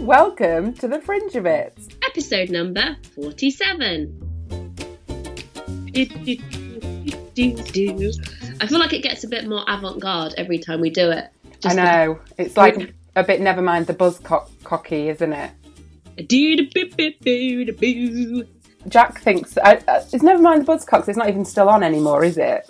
Welcome to the Fringe of It. Episode number 47. Do, do, do, do, do. I feel like it gets a bit more avant garde every time we do it. I know. It's like a bit never mind the buzz co- cocky, isn't it? Jack thinks uh, uh, it's never mind the Buzzcocks. It's not even still on anymore, is it?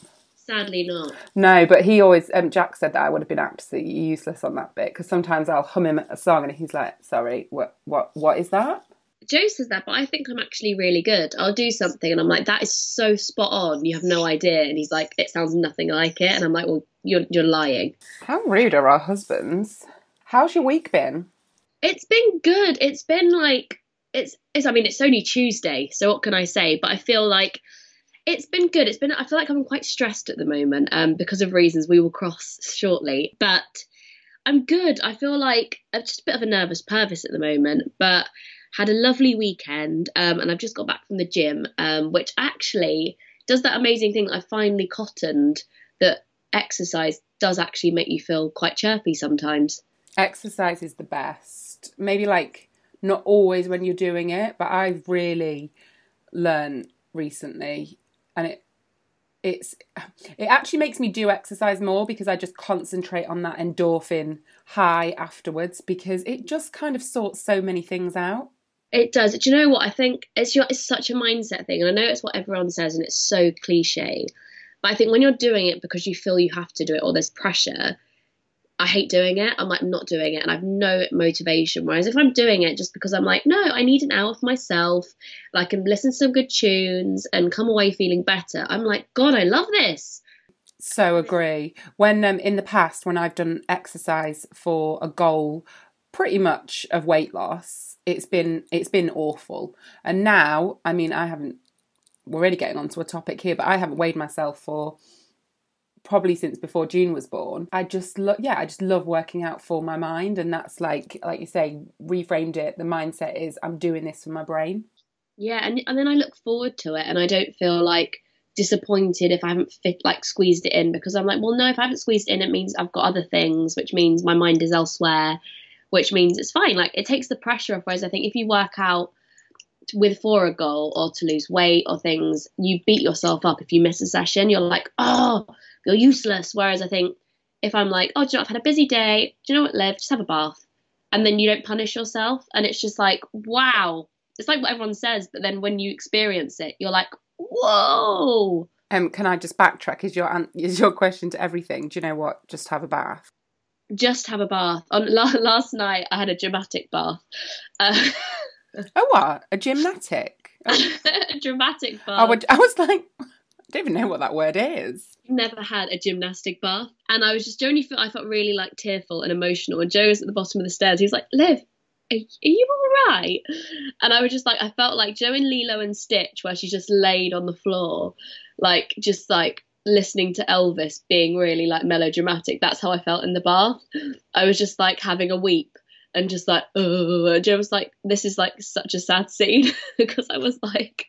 Sadly not. No, but he always um, Jack said that I would have been absolutely useless on that bit because sometimes I'll hum him a song and he's like, "Sorry, what what what is that?" Joe says that, but I think I'm actually really good. I'll do something and I'm like, that is so spot on. You have no idea. And he's like, it sounds nothing like it. And I'm like, well, you're, you're lying. How rude are our husbands? How's your week been? It's been good. It's been like it's it's I mean it's only Tuesday, so what can I say? But I feel like it's been good. It's been I feel like I'm quite stressed at the moment um because of reasons we will cross shortly. But I'm good. I feel like I'm just a bit of a nervous pervis at the moment, but had a lovely weekend um and I've just got back from the gym um which actually does that amazing thing I finally cottoned that exercise does actually make you feel quite chirpy sometimes. Exercise is the best. Maybe like not always when you're doing it, but I've really learned recently, and it it's it actually makes me do exercise more because I just concentrate on that endorphin high afterwards because it just kind of sorts so many things out. It does. Do you know what? I think it's your, it's such a mindset thing, and I know it's what everyone says, and it's so cliche. But I think when you're doing it because you feel you have to do it or there's pressure, I hate doing it. I'm like not doing it, and I've no motivation. Whereas if I'm doing it just because I'm like, no, I need an hour for myself, and I can listen to some good tunes and come away feeling better. I'm like, God, I love this. So agree. When um, in the past, when I've done exercise for a goal, pretty much of weight loss, it's been it's been awful. And now, I mean, I haven't. We're really getting onto a topic here, but I haven't weighed myself for probably since before June was born. I just love, yeah, I just love working out for my mind, and that's like, like you say, reframed it. The mindset is I'm doing this for my brain. Yeah, and and then I look forward to it, and I don't feel like disappointed if I haven't fit like squeezed it in because I'm like, well, no, if I haven't squeezed it in, it means I've got other things, which means my mind is elsewhere, which means it's fine. Like it takes the pressure off. Whereas I think if you work out with for a goal or to lose weight or things, you beat yourself up if you miss a session. You're like, oh, you're useless. Whereas I think if I'm like, oh, do you know, I've had a busy day. Do you know what, Liv? Just have a bath, and then you don't punish yourself, and it's just like, wow. It's like what everyone says, but then when you experience it, you're like, whoa. Um, can I just backtrack? Is your is your question to everything? Do you know what? Just have a bath. Just have a bath. On last night, I had a dramatic bath. Uh, Oh, what? A gymnatic? Oh, a dramatic bath. I, would, I was like, I don't even know what that word is. Never had a gymnastic bath, and I was just only I felt really like tearful and emotional. And Joe was at the bottom of the stairs. He's like, "Liv, are, you all right?" And I was just like, I felt like Joe in Lilo and Stitch, where she's just laid on the floor, like just like listening to Elvis being really like melodramatic. That's how I felt in the bath. I was just like having a weep and just like, oh, and Joe was like, this is like such a sad scene because I was like,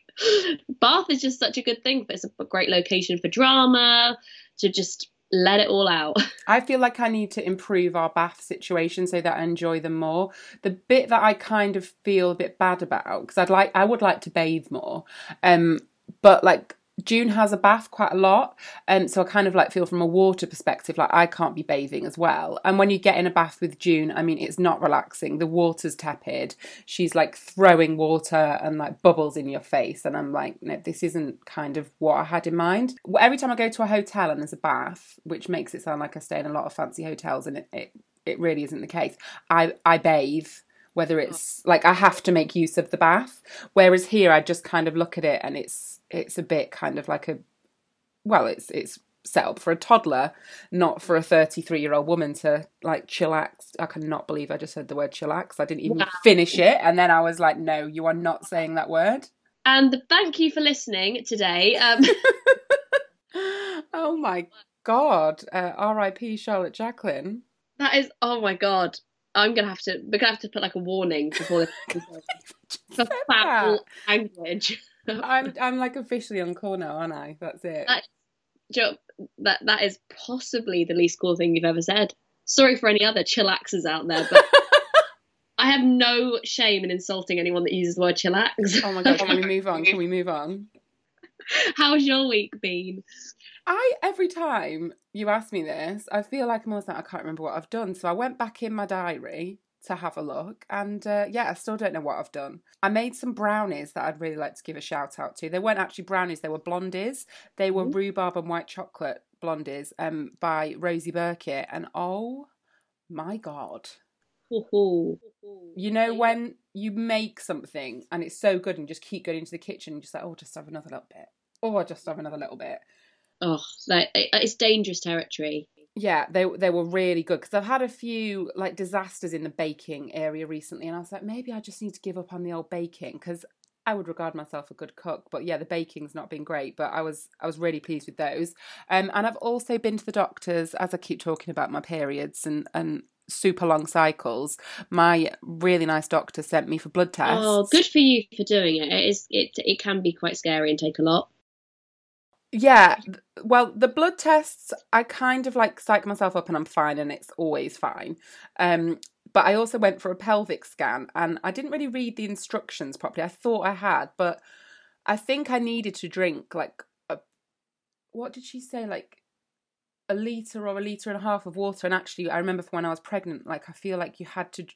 Bath is just such a good thing. It's a great location for drama to just let it all out. I feel like I need to improve our bath situation so that I enjoy them more. The bit that I kind of feel a bit bad about because I'd like I would like to bathe more, um, but like June has a bath quite a lot, and so I kind of like feel from a water perspective like I can't be bathing as well. And when you get in a bath with June, I mean it's not relaxing. The water's tepid. She's like throwing water and like bubbles in your face, and I'm like, no, this isn't kind of what I had in mind. Every time I go to a hotel and there's a bath, which makes it sound like I stay in a lot of fancy hotels, and it it, it really isn't the case. I I bathe whether it's like I have to make use of the bath. Whereas here, I just kind of look at it and it's it's a bit kind of like a well, it's it's set up for a toddler, not for a 33 year old woman to like chillax. I cannot believe I just said the word chillax. I didn't even Wow. finish it. And then I was like, no, you are not saying that word. And thank you for listening today. Um, oh my God. Uh, R.I.P. Charlotte Jacqueline. that is, oh my god, I'm gonna have to. We're gonna have to put like a warning before this for foul language. I'm, I'm like officially on call now, aren't I? That's it. That- Jo- that that is possibly the least cool thing you've ever said. Sorry for any other chillaxers out there, but I have no shame in insulting anyone that uses the word chillax. Oh my God. Can we move on? Can we move on? How's your week been? I every time you ask me this, I feel like I'm always like I can't remember what I've done. So I went back in my diary to have a look, and uh, yeah, I still don't know what I've done. I made some brownies that I'd really like to give a shout out to. They weren't actually brownies; they were blondies. They were rhubarb and white chocolate blondies, um, by Rosie Birkett, and oh my god. Hoo-hoo. You know when you make something and it's so good and you just keep going into the kitchen and just like, oh, just have another little bit. Oh, I'll just have another little bit. Oh, like, it's dangerous territory. Yeah, they they were really good because I've had a few like disasters in the baking area recently, and I was like, maybe I just need to give up on the old baking because I would regard myself a good cook. But yeah, the baking's not been great, but I was I was really pleased with those. Um, and I've also been to the doctors as I keep talking about my periods and and super long cycles. My really nice doctor sent me for blood tests. Oh, good for you for doing it. It is. It it can be quite scary and take a lot. Yeah, well, the blood tests, I kind of like psych myself up and I'm fine and it's always fine. Um, but I also went for a pelvic scan and I didn't really read the instructions properly. I thought I had, but I think I needed to drink like a, what did she say? Like a litre or a litre and a half of water. And actually, I remember from when I was pregnant, like I feel like you had to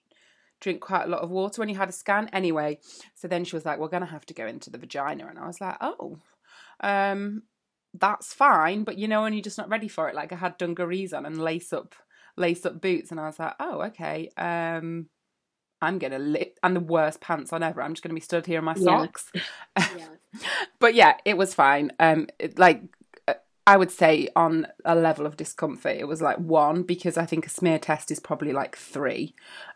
drink quite a lot of water when you had a scan anyway. So then she was like, we're going to have to go into the vagina. And I was like, oh, um, that's fine, but you know, when you're just not ready for it, like I had dungarees on and lace up, lace up boots, and I was like, oh, okay, um, I'm gonna lit, and the worst pants on ever. I'm just gonna be stood here in my Yeah. socks. but yeah, it was fine. Um, it, like uh, I would say on a level of discomfort, it was like one because I think a smear test is probably like three,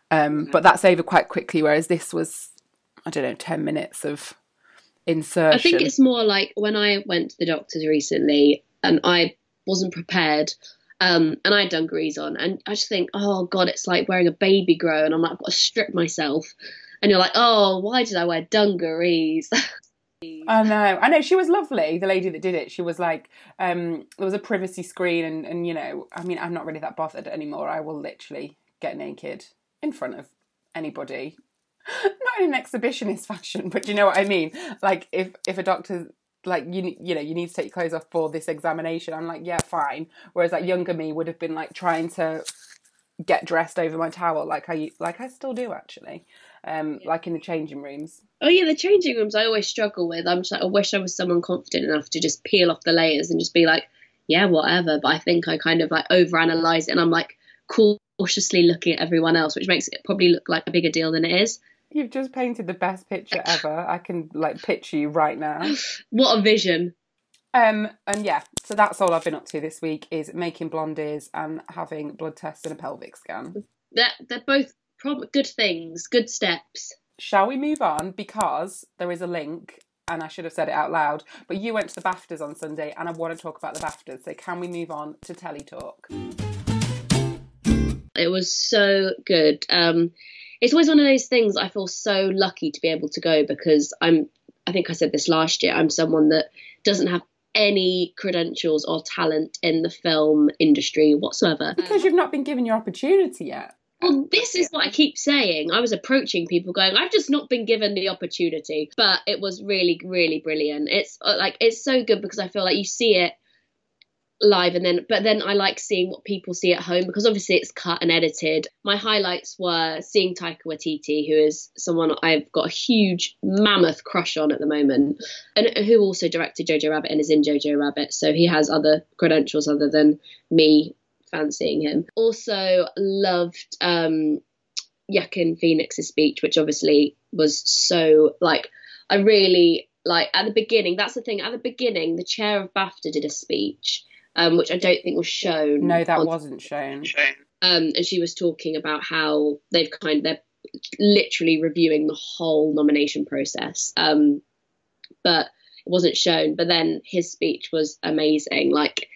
um, but that's over quite quickly. Whereas this was, I don't know, ten minutes of insertion. I think it's more like when I went to the doctors recently and I wasn't prepared. Um, and I had dungarees on, and I just think, oh god, it's like wearing a baby grow, and I'm like, I've got to strip myself. And you're like, oh, why did I wear dungarees? I know, I know. She was lovely. The lady that did it, she was like, um, there was a privacy screen, and and you know, I mean, I'm not really that bothered anymore. I will literally get naked in front of anybody, not in an exhibitionist fashion, but you know what I mean. Like if if a doctor like you you know you need to take your clothes off for this examination, I'm like, yeah, fine. Whereas like younger me would have been like trying to get dressed over my towel, like I like I still do actually, um, like in the changing rooms. oh yeah, the changing rooms I always struggle with. I'm just like, I wish I was someone confident enough to just peel off the layers and just be like, yeah, whatever. But I think I kind of like overanalyze it, and I'm like cautiously looking at everyone else, which makes it probably look like a bigger deal than it is. You've just painted the best picture ever. I can like picture you right now. What a vision! Um, and yeah, so that's all I've been up to this week is making blondies and having blood tests and a pelvic scan. They're, they're both prob- good things, good steps. Shall we move on? Because there is a link, and I should have said it out loud. But you went to the BAFTAs on Sunday, and I want to talk about the BAFTAs. So can we move on to Telly Talk? It was so good. Um, it's always one of those things I feel so lucky to be able to go because I'm. I think I said this last year. I'm someone that doesn't have any credentials or talent in the film industry whatsoever. Because you've not been given your opportunity yet. Well, this is what I keep saying. I was approaching people going, I've just not been given the opportunity. But it was really, really brilliant. It's uh, like, it's so good because I feel like you see it live and then, but then I like seeing what people see at home because obviously it's cut and edited. My highlights were seeing Taika Waititi, who is someone I've got a huge mammoth crush on at the moment, and who also directed Jojo Rabbit and is in Jojo Rabbit. So he has other credentials other than me fancying him. Also loved um Joaquin Phoenix's speech, which obviously was so like I really like at the beginning. That's the thing. At the beginning, the chair of BAFTA did a speech, um, which I don't think was shown. No, that on- wasn't shown. Um, and she was talking about how they've kind of, they're literally reviewing the whole nomination process. Um, but it wasn't shown. But then his speech was amazing. Like,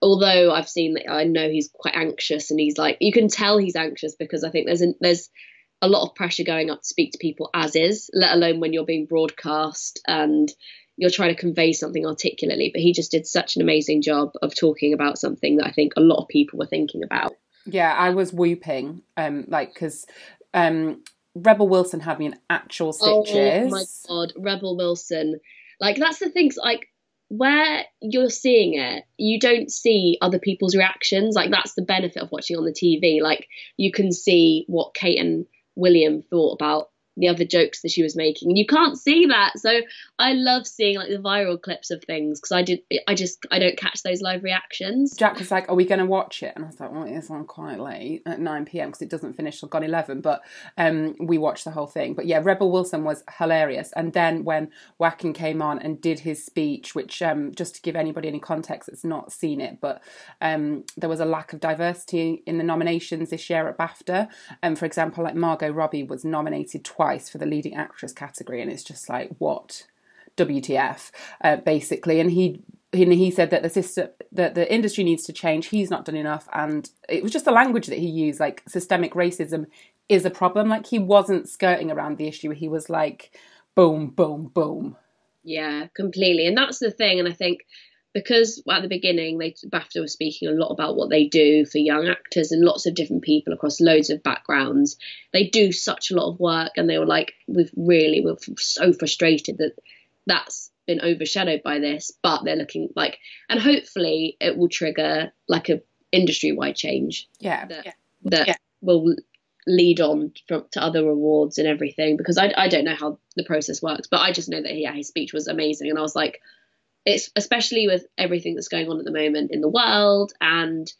although I've seen that, I know he's quite anxious, and he's like, you can tell he's anxious because I think there's a, there's a lot of pressure going up to speak to people as is, let alone when you're being broadcast and you're trying to convey something articulately. But he just did such an amazing job of talking about something that I think a lot of people were thinking about. Yeah, I was whooping, um, like because um, Rebel Wilson had me in actual stitches. Oh my god, Rebel Wilson. Like that's the things like where you're seeing it, you don't see other people's reactions. Like that's the benefit of watching on the TV. Like you can see what Kate and William thought about the other jokes that she was making. And you can't see that. So I love seeing like the viral clips of things because I did I just I don't catch those live reactions. Jack was like, "Are we going to watch it?" And I was like, "Well, it's on quite late at nine pm because it doesn't finish till gone eleven. But um, we watched the whole thing. But yeah, Rebel Wilson was hilarious. And then when Joaquin came on and did his speech, which um, just to give anybody any context that's not seen it, but um, there was a lack of diversity in the nominations this year at BAFTA. And for example, like Margot Robbie was nominated twice for the leading actress category, and it's just like what WTF, uh, basically. And he he said that the system that the industry needs to change. He's not done enough, and it was just the language that he used. Like systemic racism is a problem. Like he wasn't skirting around the issue. He was like, boom, boom, boom. Yeah, completely. And that's the thing. And I think because at the beginning, they BAFTA was speaking a lot about what they do for young actors and lots of different people across loads of backgrounds. They do such a lot of work, and they were like, "We've really we're so frustrated that that's been overshadowed by this." But they're looking like, and hopefully, it will trigger like a industry wide change Yeah, that that will lead on from, to other awards and everything because I, I don't know how the process works but I just know that yeah his speech was amazing and I was like it's especially with everything that's going on at the moment in the world and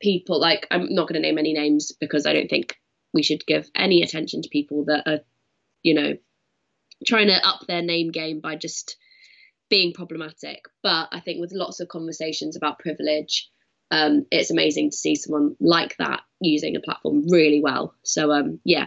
people like I'm not going to name any names because I don't think we should give any attention to people that are you know trying to up their name game by just being problematic but I think with lots of conversations about privilege um, it's amazing to see someone like that using a platform really well. So um, yeah,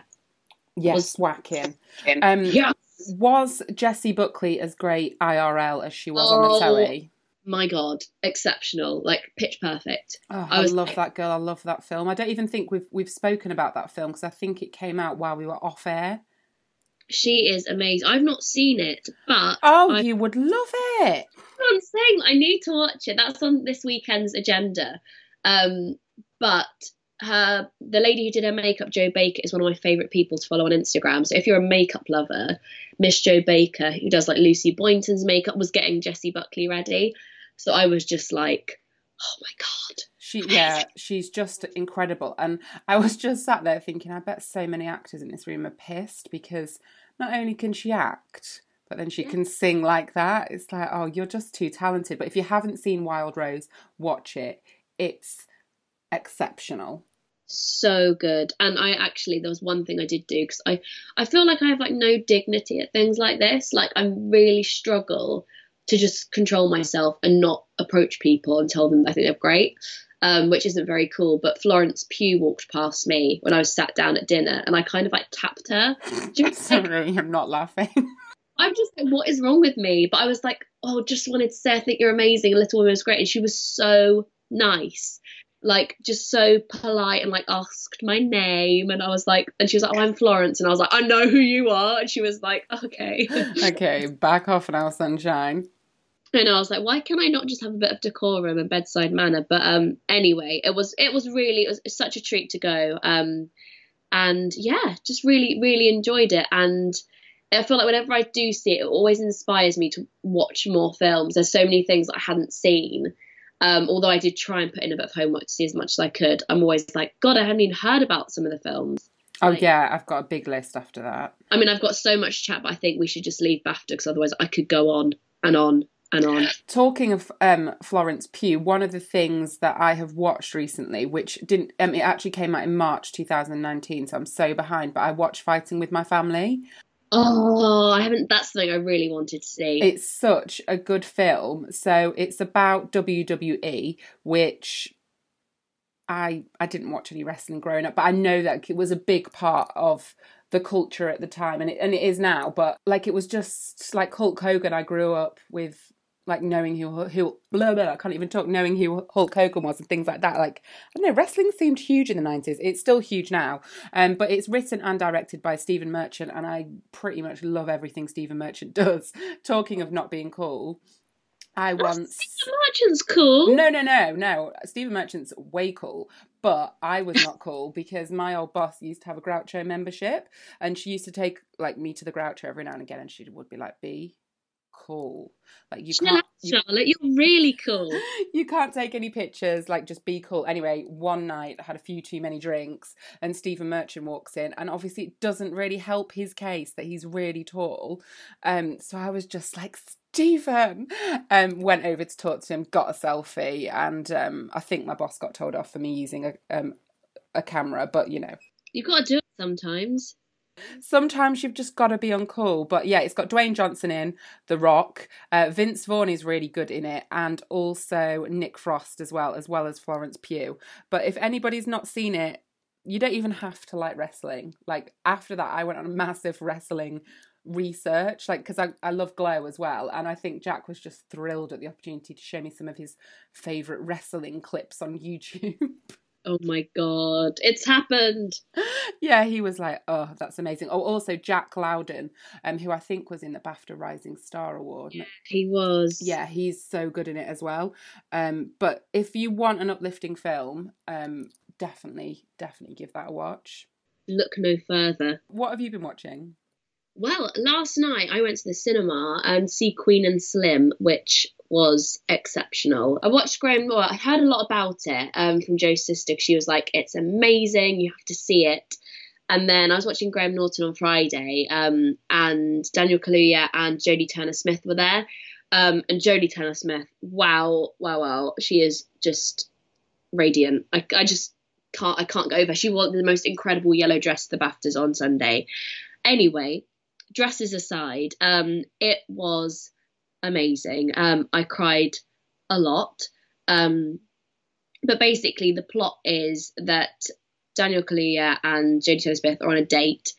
yes, Joaquin. Um, yeah. Was Jessie Buckley as great IRL as she was on the Oh. telly? My God, exceptional, like pitch perfect. Oh, I I, love like- that girl. I love that film. I don't even think we've we've spoken about that film because I think it came out while we were off air. She is amazing. I've not seen it, but Oh, I- you would love it. I'm saying I need to watch it. That's on this weekend's agenda. Um, but her, the lady who did her makeup, Jo Baker, is one of my favourite people to follow on Instagram. So if you're a makeup lover, Miss Jo Baker, who does like Lucy Boynton's makeup, was getting Jessie Buckley ready. So I was just like, oh my god. She yeah, she's just incredible. And I was just sat there thinking, I bet so many actors in this room are pissed because not only can she act, but then she can sing like that. It's like, oh, you're just too talented. But if you haven't seen Wild Rose, watch it. It's exceptional. so good. And i actually there was one thing i did do because i i feel like i have like no dignity at things like this. Like i really struggle to just control myself and not approach people and tell them i think they're great um, which isn't very cool. But florence pugh walked past me when i was sat down at dinner and i kind of like tapped her. Just like, Sorry, I'm not laughing. i'm just like what is wrong with me? But i was like oh just wanted to say i think you're amazing. Little woman was great. And she was so nice like just so polite and like asked my name and I was like and she was like oh I'm Florence and I was like I know who you are and she was like okay okay, back off now, sunshine. and I was like why can I not just have a bit of decorum and bedside manner but um anyway it was it was really it was such a treat to go um and yeah just really really enjoyed it and I feel like whenever I do see it, it always inspires me to watch more films. There's so many things that I hadn't seen. Um, although I did try and put in a bit of homework to see as much as I could, I'm always like, God, I haven't even heard about some of the films. Oh Like- yeah, I've got a big list after that. I mean, I've got so much chat, but I think we should just leave BAFTA because otherwise I could go on and on and on. Talking of um, Florence Pugh, one of the things that I have watched recently, which didn't, um, it actually came out in March 2019, so I'm so behind. But I watched Fighting with My Family. Oh, I haven't. That's something I really wanted to see. It's such a good film. So it's about WWE, which I I didn't watch any wrestling growing up, but I know that it was a big part of the culture at the time, and it and it is now. But like it was just like Hulk Hogan. I grew up with like knowing who who blah blah. I can't even talk. Knowing who Hulk Hogan was and things like that. Like I don't know. Wrestling seemed huge in the nineties. It's still huge now. Um, but it's written and directed by Stephen Merchant, and I pretty much love everything Stephen Merchant does. Talking of not being cool. I once. Stephen Merchant's cool. No, no, no, no. Stephen Merchant's way cool, but I was not cool because my old boss used to have a Groucho membership, and she used to take like me to the Groucho every now and again, and she would be like, "Be cool, like you can't." You, Charlotte, you're really cool. you can't take any pictures, like just be cool. Anyway, one night I had a few too many drinks, and Stephen Merchant walks in, and obviously it doesn't really help his case that he's really tall. Um, so I was just like, Stephen, um, went over to talk to him, got a selfie, and um, I think my boss got told off for me using a um, a camera, but you know. You've got to do it sometimes. Sometimes you've just got to be uncool. But yeah, it's got Dwayne Johnson in, The Rock. Uh, Vince Vaughn is really good in it, and also Nick Frost as well, as well as Florence Pugh. But if anybody's not seen it, you don't even have to like wrestling. Like after that, I went on a massive wrestling research like because I, I love glow as well and i think jack was just thrilled at the opportunity to show me some of his favorite wrestling clips on youtube Oh my god, it's happened. yeah, he was like, "Oh, that's amazing." Oh, also Jack Lowden, um, who I think was in the BAFTA Rising Star Award. Yeah, he was. Yeah, he's so good in it as well. Um, but if you want an uplifting film, um, definitely, definitely give that a watch. Look no further. What have you been watching? Well, last night I went to the cinema and see Queen and Slim, which was exceptional. I watched Graham Norton. I heard a lot about it um, from Joe's sister. She was like, "It's amazing. You have to see it." And then I was watching Graham Norton on Friday, um, and Daniel Kaluuya and Jodie Turner Smith were there. Um, and Jodie Turner Smith, wow, wow, wow, she is just radiant. I, I just can't, I can't go over. She wore the most incredible yellow dress the BAFTAs on Sunday. Anyway, dresses aside, um, it was amazing. Um, I cried a lot. Um, but basically, the plot is that Daniel Kaluuya and Jodie Turner Smith are on a date,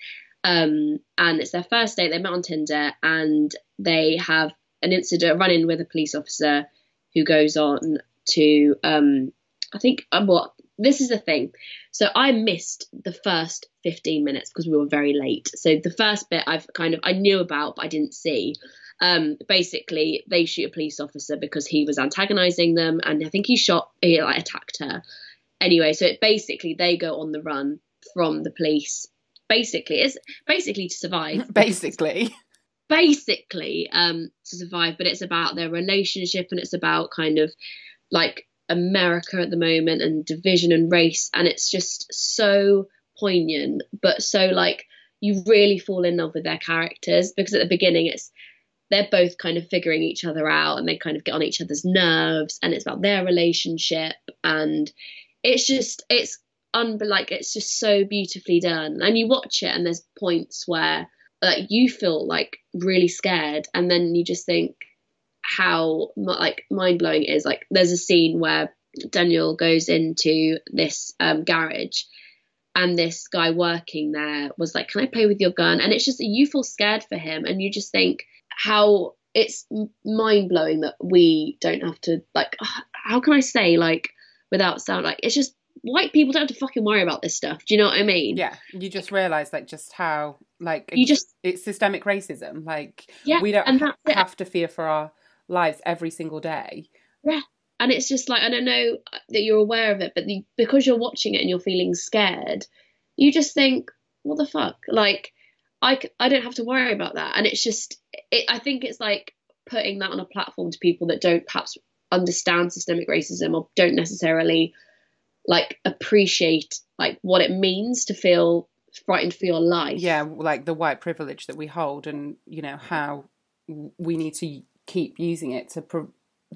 um, and it's their first date. They met on Tinder, and they have an incident, run-in with a police officer who goes on to, um, I think, um, what this is the thing. So I missed the first 15 minutes because we were very late. So the first bit I've kind of I knew about but I didn't see. Um, basically, they shoot a police officer because he was antagonizing them, and I think he shot, he like attacked her. Anyway, so it basically they go on the run from the police. Basically, it's basically to survive. Basically, basically um, to survive, but it's about their relationship and it's about kind of like America at the moment and division and race, and it's just so poignant, but so like you really fall in love with their characters because at the beginning it's they're both kind of figuring each other out and they kind of get on each other's nerves and it's about their relationship. And it's just it's un like it's just so beautifully done. And you watch it and there's points where like you feel like really scared. And then you just think how like mind blowing it is. Like there's a scene where Daniel goes into this um, garage and this guy working there was like can I play with your gun? And it's just you feel scared for him and you just think how it's mind blowing that we don't have to like how can I say like without sound like it's just white people don't have to fucking worry about this stuff. Do you know what I mean? Yeah, you just realize like just how like you just it's systemic racism. Like yeah, we don't ha- have to fear for our lives every single day. Yeah, and it's just like I don't know that you're aware of it, but the, because you're watching it and you're feeling scared, you just think, what the fuck? Like I I don't have to worry about that, and it's just it, I think it's like putting that on a platform to people that don't perhaps understand systemic racism or don't necessarily like appreciate like what it means to feel frightened for your life. Yeah, like the white privilege that we hold, and you know how we need to keep using it to pro-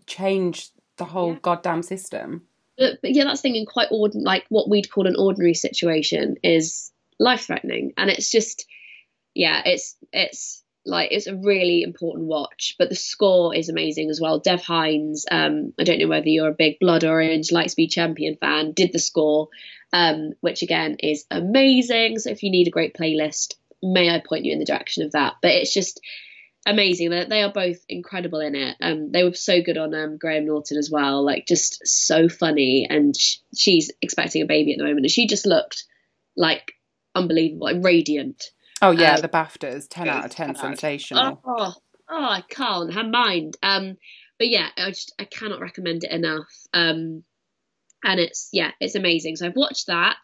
change the whole yeah. goddamn system. But, but yeah, that's thinking quite ordinary, like what we'd call an ordinary situation is life threatening, and it's just yeah, it's it's like it's a really important watch. But the score is amazing as well. Dev Hynes, um, I don't know whether you're a big Blood Orange Lightspeed Champion fan, did the score, um, which again is amazing. So if you need a great playlist, may I point you in the direction of that? But it's just amazing. They, they are both incredible in it. Um, they were so good on um, Graham Norton as well. Like just so funny. And sh- she's expecting a baby at the moment, and she just looked like unbelievable, like radiant. Oh yeah, Um, the BAFTAs, ten out of ten, sensational. Oh, oh, I can't. Her mind. Um, but yeah, I just I cannot recommend it enough. Um, and it's yeah, it's amazing. So I've watched that.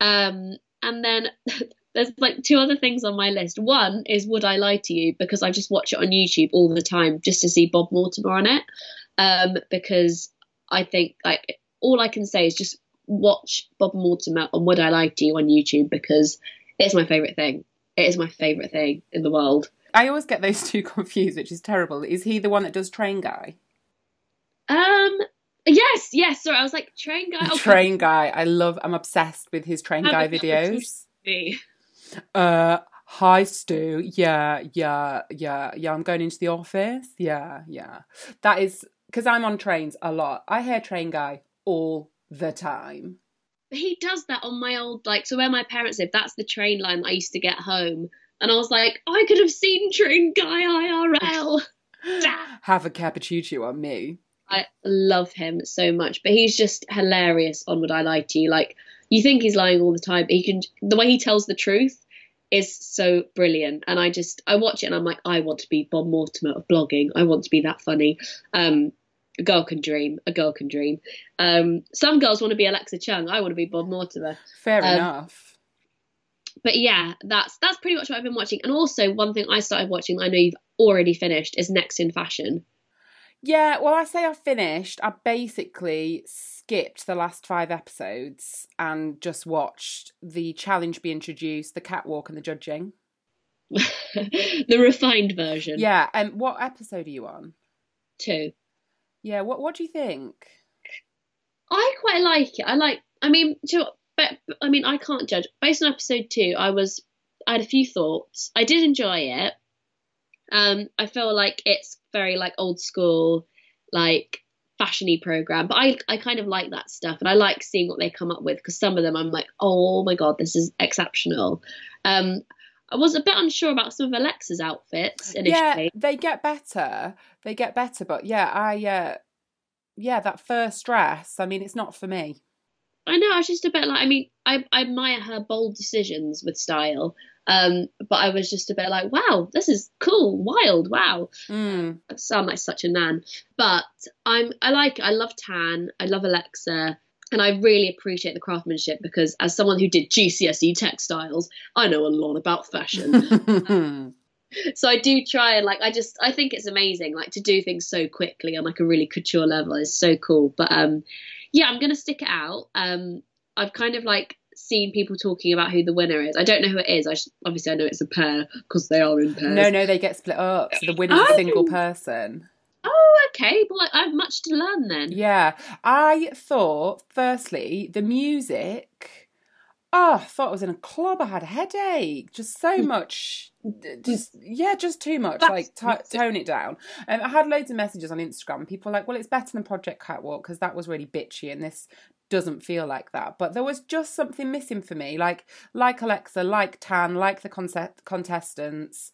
Um, and then there's like two other things on my list. One is Would I Lie to You because I just watch it on YouTube all the time just to see Bob Mortimer on it. Um, because I think like all I can say is just watch Bob Mortimer on Would I Lie to You on YouTube because it's my favorite thing. It is my favorite thing in the world. I always get those two confused, which is terrible. Is he the one that does Train Guy? Um. Yes. Yes. Sorry, I was like train guy. Oh, Train Guy. I love. I'm obsessed with his Train Guy a cup of videos. me. Uh, hi Stu. Yeah, yeah, yeah, yeah. I'm going into the office. Yeah, yeah. That is because I'm on trains a lot. I hear Train Guy all the time. He does that on my old like. So where my parents live, that's the train line I used to get home, and I was like, I could have seen train guy IRL. Have a cappuccino on me. I love him so much, but he's just hilarious on Would I Lie to You. Like you think he's lying all the time, but he can. The way he tells the truth is so brilliant, and I just I watch it and I'm like, I want to be Bob Mortimer of blogging. I want to be that funny. Um, a girl can dream. A girl can dream. Um, some girls want to be Alexa Chung. I want to be Bob Mortimer. Fair Um, enough. But yeah, that's that's pretty much what I've been watching. And also one thing I started watching, I know you've already finished, is Next in Fashion. Yeah, well, I say I finished. I basically skipped the last five episodes and just watched the challenge be introduced, the catwalk, and the judging. the refined version. Yeah, and what episode are you on? Two. Yeah, what what do you think? I quite like it. I like. I mean, but, I mean, I can't judge. Based on episode two, I was. I had a few thoughts. I did enjoy it. Um, I feel like it's very like old school, like fashiony program. But I I kind of like that stuff, and I like seeing what they come up with because some of them I'm like, oh my god, this is exceptional. Um, I was a bit unsure about some of Alexa's outfits initially. Yeah, they get better. They get better, but yeah, I uh yeah, that first dress, I mean, it's not for me. I know. I was just a bit like. I mean, I, I admire her bold decisions with style. Um, but I was just a bit like, wow, this is cool, wild, wow. Mm. I sound like such a nan, but I'm. I like. I love Tan. I love Alexa, and I really appreciate the craftsmanship because as someone who did GCSE textiles, I know a lot about fashion. so I do try and like. I just. I think it's amazing. Like to do things so quickly on like a really couture level is so cool. But um, yeah, I'm gonna stick it out. Um, I've kind of like seen people talking about who the winner is. I don't know who it is. I sh- obviously I know it's a pair because they are in pairs. no, no, they get split up. So the winner's a Oh. single person. Oh, okay. Well, I have much to learn then. Yeah. I thought, firstly, the music. Oh, I thought I was in a club. I had a headache. Just so much. Just yeah, just too much. Like t- tone it down. Um, I had loads of messages on Instagram. People were like, "Well, it's better than Project Catwalk because that was really bitchy, and this doesn't feel like that." But there was just something missing for me. Like like Alexa, like Tan, like the concept contestants.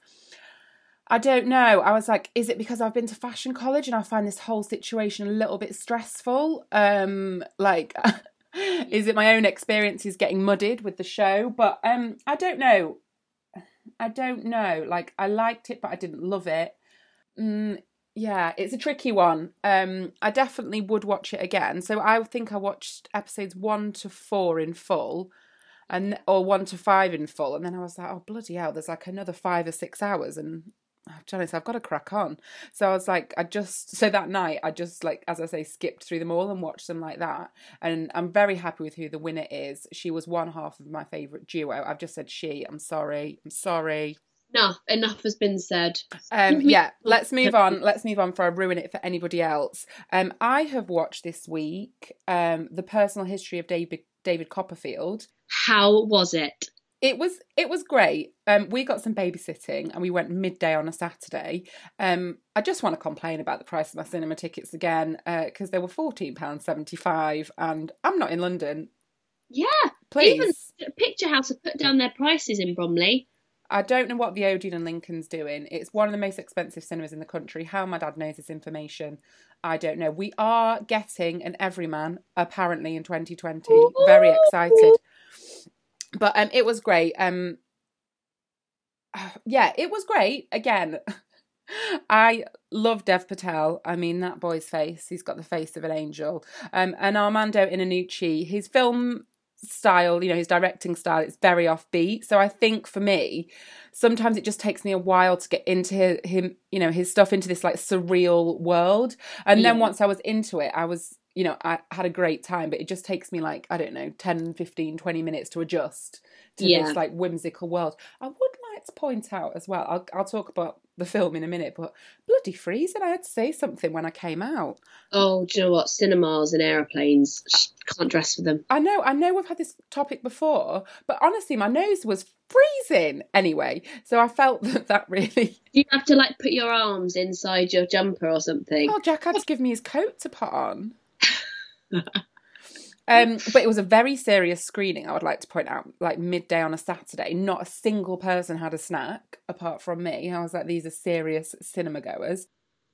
I don't know. I was like, is it because I've been to fashion college and I find this whole situation a little bit stressful? Um, like, is it my own experiences getting muddied with the show? But um, I don't know. I don't know. Like, I liked it, but I didn't love it. Mm, yeah, it's a tricky one. Um, I definitely would watch it again. So I think I watched episodes one to four in full and or one to five in full, and then I was like, oh bloody hell, there's like another five or six hours, and To say I've got to crack on. So I was like, I just so that night I just like as I say skipped through them all and watched them like that, and I'm very happy with who the winner is. She was one half of my favourite duo. I've just said she. I'm sorry. I'm sorry. Enough. Enough has been said. Um, yeah, let's move on. Let's move on before I ruin it for anybody else. Um, I have watched this week um, the personal history of David David Copperfield. How was it? It was it was great. Um, we got some babysitting and we went midday on a Saturday. Um, I just want to complain about the price of my cinema tickets again because uh, they were fourteen pounds seventy five, and I'm not in London. Yeah, Please. Even Picture House have put down their prices in Bromley. I don't know what the Odeon and Lincoln's doing. It's one of the most expensive cinemas in the country. How my dad knows this information, I don't know. We are getting an Everyman apparently in 2020. Very excited. But um, it was great. Um, yeah, it was great. Again, I love Dev Patel. I mean, that boy's face, he's got the face of an angel. Um, and Armando Iannucci, his film style, you know, his directing style, it's very offbeat. So I think for me, sometimes it just takes me a while to get into him, you know, his stuff into this like surreal world. And yeah. then once I was into it, I was, you know, I had a great time, but it just takes me like, I don't know, 10, 15, 20 minutes to adjust to yeah. this like whimsical world. I would like to point out as well, I'll, I'll talk about the film in a minute, but bloody freezing. I had to say something when I came out. Oh, do you know what? Cinemas and aeroplanes can't dress for them. I know, I know we've had this topic before, but honestly, my nose was freezing anyway. So I felt that that really. Do you have to like put your arms inside your jumper or something. Oh, Jack had to give me his coat to put on. Um, but it was a very serious screening, I would like to point out, like midday on a Saturday. Not a single person had a snack apart from me. I was like, these are serious cinema goers.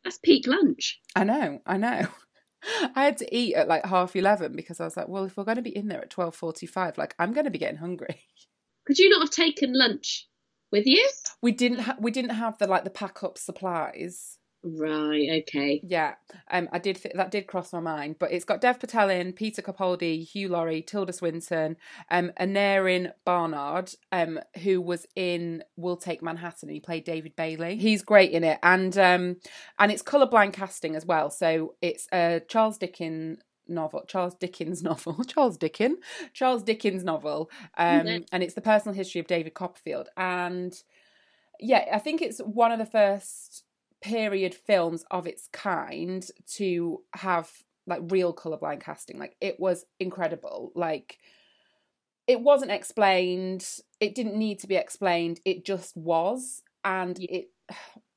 That's peak lunch. I know, I know. I had to eat at like half eleven because I was like, well, if we're going to be in there at twelve forty-five, like I'm going to be getting hungry. Could you not have taken lunch with you? We didn't. Ha- we didn't have the like the pack up supplies. Right. Okay. Yeah. Um. I did. Th- that did cross my mind, but it's got Dev Patel in, Peter Capaldi, Hugh Laurie, Tilda Swinton, um, Aneurin Barnard, um, who was in We'll Take Manhattan. He played David Bailey. He's great in it, and um, and it's colorblind casting as well. So it's a Charles Dickens novel, Charles Dickens novel, Charles Dickens, Charles Dickens novel, um, mm-hmm. and it's the personal history of David Copperfield, and yeah, I think it's one of the first period films of its kind to have like real colorblind casting. Like it was incredible. Like it wasn't explained. It didn't need to be explained. It just was, and it.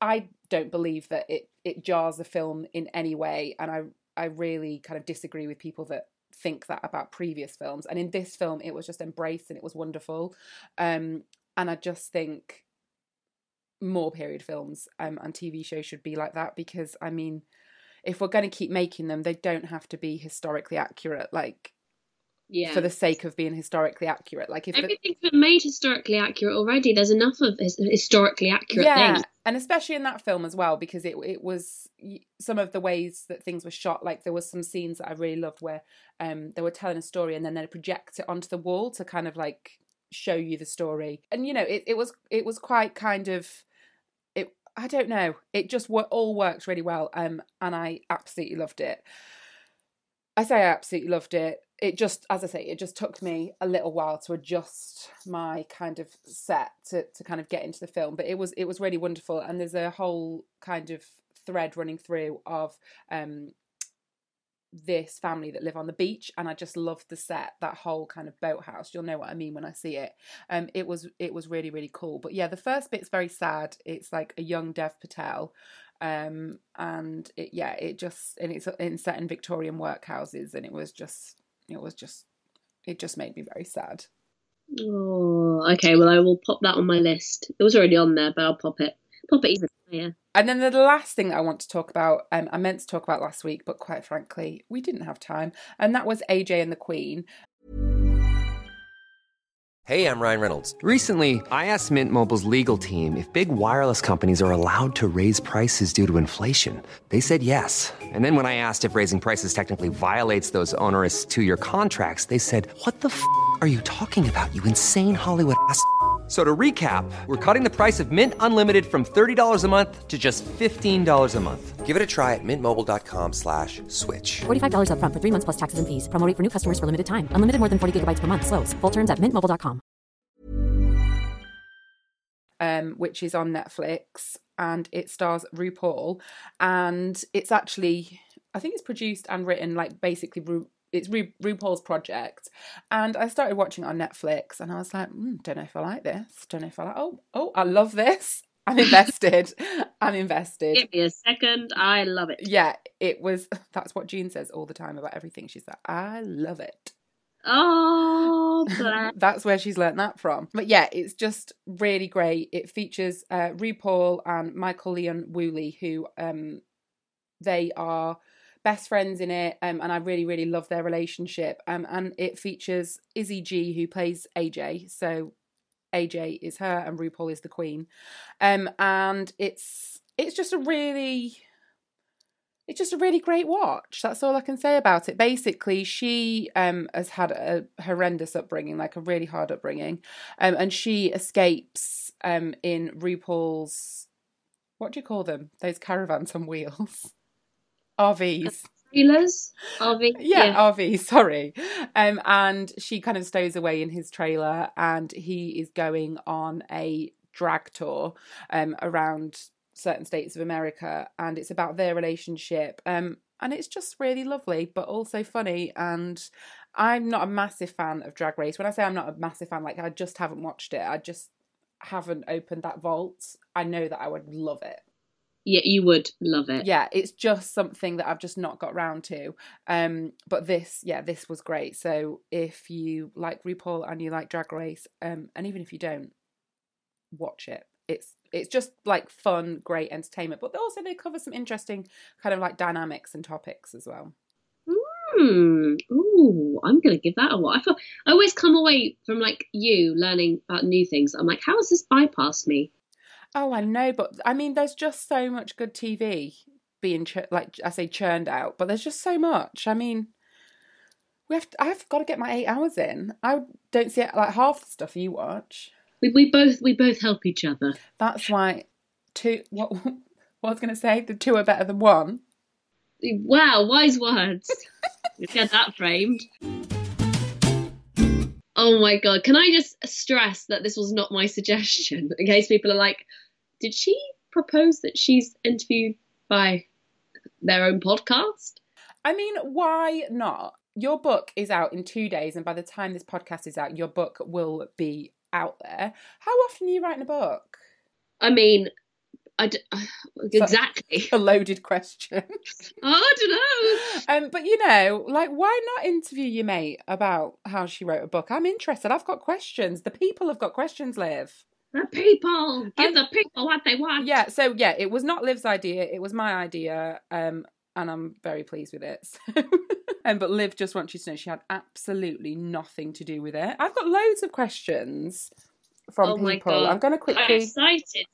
I don't believe that it it jars the film in any way, and I I really kind of disagree with people that think that about previous films. And in this film, it was just embraced and it was wonderful. Um, and I just think more period films um, and TV shows should be like that because I mean, if we're going to keep making them, they don't have to be historically accurate. Like, yeah, for the sake of being historically accurate. Like, if everything's the... been made historically accurate already, there's enough of historically accurate yeah, things. and especially in that film as well because it it was some of the ways that things were shot. Like, there was some scenes that I really loved where um they were telling a story and then they project it onto the wall to kind of like show you the story. And you know, it, it was it was quite kind of I don't know. It just all works really well, um, and I absolutely loved it. I say I absolutely loved it. It just, as I say, it just took me a little while to adjust my kind of set to to kind of get into the film, but it was it was really wonderful. And there's a whole kind of thread running through of um, this family that live on the beach and I just loved the set that whole kind of boathouse. You'll know what I mean when I see it. Um it was it was really really cool. But yeah the first bit's very sad. It's like a young Dev Patel um and it yeah it just and it's in set in Victorian workhouses and it was just it was just it just made me very sad. Oh okay well I will pop that on my list. It was already on there but I'll pop it pop it even higher and then the last thing I want to talk about, um, I meant to talk about last week, but quite frankly, we didn't have time, and that was AJ and the Queen. Hey, I'm Ryan Reynolds. Recently, I asked Mint Mobile's legal team if big wireless companies are allowed to raise prices due to inflation. They said yes. And then when I asked if raising prices technically violates those onerous two-year contracts, they said, "What the f*** are you talking about? You insane Hollywood ass." So to recap, we're cutting the price of Mint Unlimited from $30 a month to just $15 a month. Give it a try at mintmobile.com slash switch. $45 up front for three months plus taxes and fees. Promoting for new customers for limited time. Unlimited more than 40 gigabytes per month. Slows. Full terms at mintmobile.com. Um, which is on Netflix and it stars RuPaul. And it's actually, I think it's produced and written like basically Ru- it's Ru- RuPaul's project, and I started watching it on Netflix, and I was like, mm, don't know if I like this. Don't know if I like. Oh, oh, I love this. I'm invested. I'm invested. Give me a second. I love it. Yeah, it was. That's what June says all the time about everything. She's like, I love it. Oh. That's where she's learnt that from. But yeah, it's just really great. It features uh, RuPaul and Michael Leon Woolley, who um, they are best friends in it, um, and I really, really love their relationship. Um, and it features Izzy G, who plays AJ. So AJ is her, and RuPaul is the queen. Um, and it's it's just a really it's just a really great watch. That's all I can say about it. Basically, she um, has had a horrendous upbringing, like a really hard upbringing, um, and she escapes um, in RuPaul's what do you call them? Those caravans on wheels, RVs. Trailers? RV? Yeah, RV, sorry. Um, and she kind of stows away in his trailer, and he is going on a drag tour um, around certain states of America, and it's about their relationship. Um, and it's just really lovely, but also funny. And I'm not a massive fan of Drag Race. When I say I'm not a massive fan, like I just haven't watched it. I just haven't opened that vault. I know that I would love it. Yeah, you would love it. Yeah, it's just something that I've just not got round to. Um, but this, yeah, this was great. So if you like RuPaul and you like Drag Race, um, and even if you don't, watch it. It's it's just like fun, great entertainment. But also they cover some interesting kind of like dynamics and topics as well. Hmm. Ooh, I'm gonna give that a watch. I, feel, I always come away from like you learning about new things. I'm like, how has this bypassed me? Oh, I know, but I mean, there's just so much good TV being ch- like I say churned out, but there's just so much. I mean, we have to, I've got to get my eight hours in. I don't see it, like half the stuff you watch. We, we both we both help each other. That's why two. What, what I was going to say, the two are better than one. Wow, wise words. Get that framed. Oh my god! Can I just stress that this was not my suggestion, in case people are like, "Did she propose that she's interviewed by their own podcast?" I mean, why not? Your book is out in two days, and by the time this podcast is out, your book will be out there. How often are you writing a book? I mean, I d- exactly. A loaded question. I don't know. Um, but you know, like, why not interview your mate about how she wrote a book? I'm interested. I've got questions. The people have got questions, Liv. The people give the people what they want. Yeah. So yeah, it was not Liv's idea. It was my idea. Um, and I'm very pleased with it. So. um, but Liv just wants you to know she had absolutely nothing to do with it. I've got loads of questions from Oh people. I'm going to I'm quickly. excited.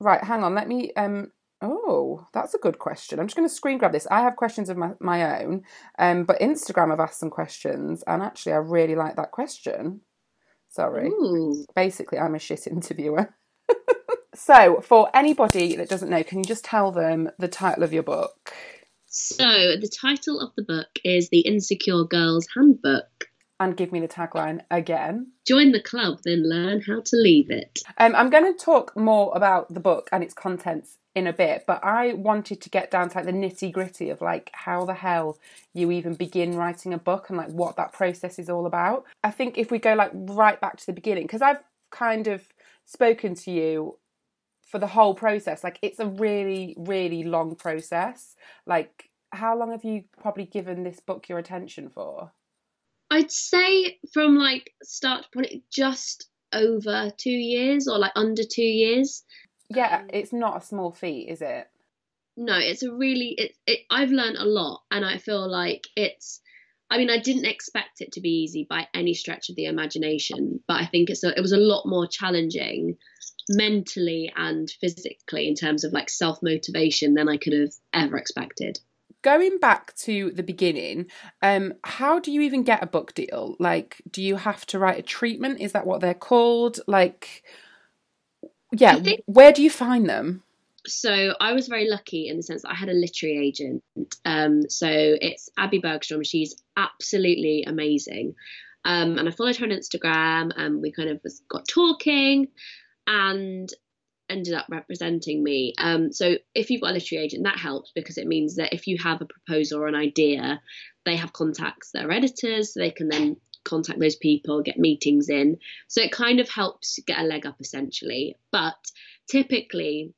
Right, hang on. Let me. Um. Oh, that's a good question. I'm just going to screen grab this. I have questions of my, my own, um, but Instagram have asked some questions, and actually, I really like that question. Sorry. Ooh. Basically, I'm a shit interviewer. so, for anybody that doesn't know, can you just tell them the title of your book? So the title of the book is The Insecure Girl's Handbook. And give me the tagline again. Join the club, then learn how to leave it. Um, I'm going to talk more about the book and its contents in a bit, but I wanted to get down to like the nitty gritty of like how the hell you even begin writing a book and like what that process is all about. I think if we go like right back to the beginning, because I've kind of spoken to you for the whole process, like it's a really, really long process. Like, how long have you probably given this book your attention for? I'd say from like start to point, just over two years or like under two years. Yeah, Um, it's not a small feat, is it? No, it's a really it, it. I've learned a lot, and I feel like it's. I mean, I didn't expect it to be easy by any stretch of the imagination, but I think it's a, it was a lot more challenging mentally and physically in terms of like self motivation than I could have ever expected. Going back to the beginning, um, how do you even get a book deal? Like, do you have to write a treatment? Is that what they're called? Like, yeah, think- where do you find them? so I was very lucky in the sense that I had a literary agent. Um, so it's Abby Bergstrom. She's absolutely amazing. Um, and I followed her on Instagram and we kind of was, got talking. And ended up representing me. Um, so if you've got a literary agent, that helps because it means that if you have a proposal or an idea, they have contacts are editors, so they can then contact those people, get meetings in. So it kind of helps get a leg up essentially. But typically,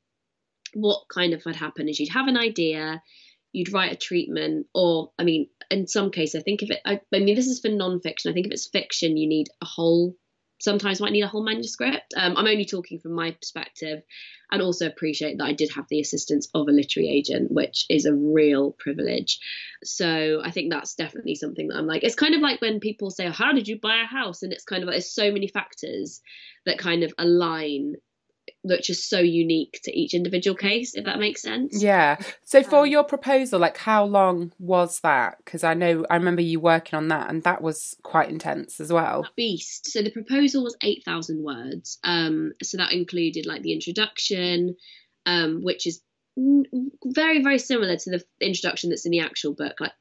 what kind of would happen is you'd have an idea, you'd write a treatment, or I mean, in some cases, I think if it, I, I mean, this is for non-fiction. I think if it's fiction, you need a whole sometimes might need a whole manuscript. Um, I'm only talking from my perspective and also appreciate that I did have the assistance of a literary agent, which is a real privilege. So I think that's definitely something that I'm like, it's kind of like when people say, oh, How did you buy a house? And it's kind of like, there's so many factors that kind of align that's just so unique to each individual case if that makes sense. Yeah. So for um, your proposal like how long was that? Because i know i remember you working on that and that was quite intense as well. Beast. So the proposal was 8000 words. Um so that included like the introduction um which is very very similar to the introduction that's in the actual book like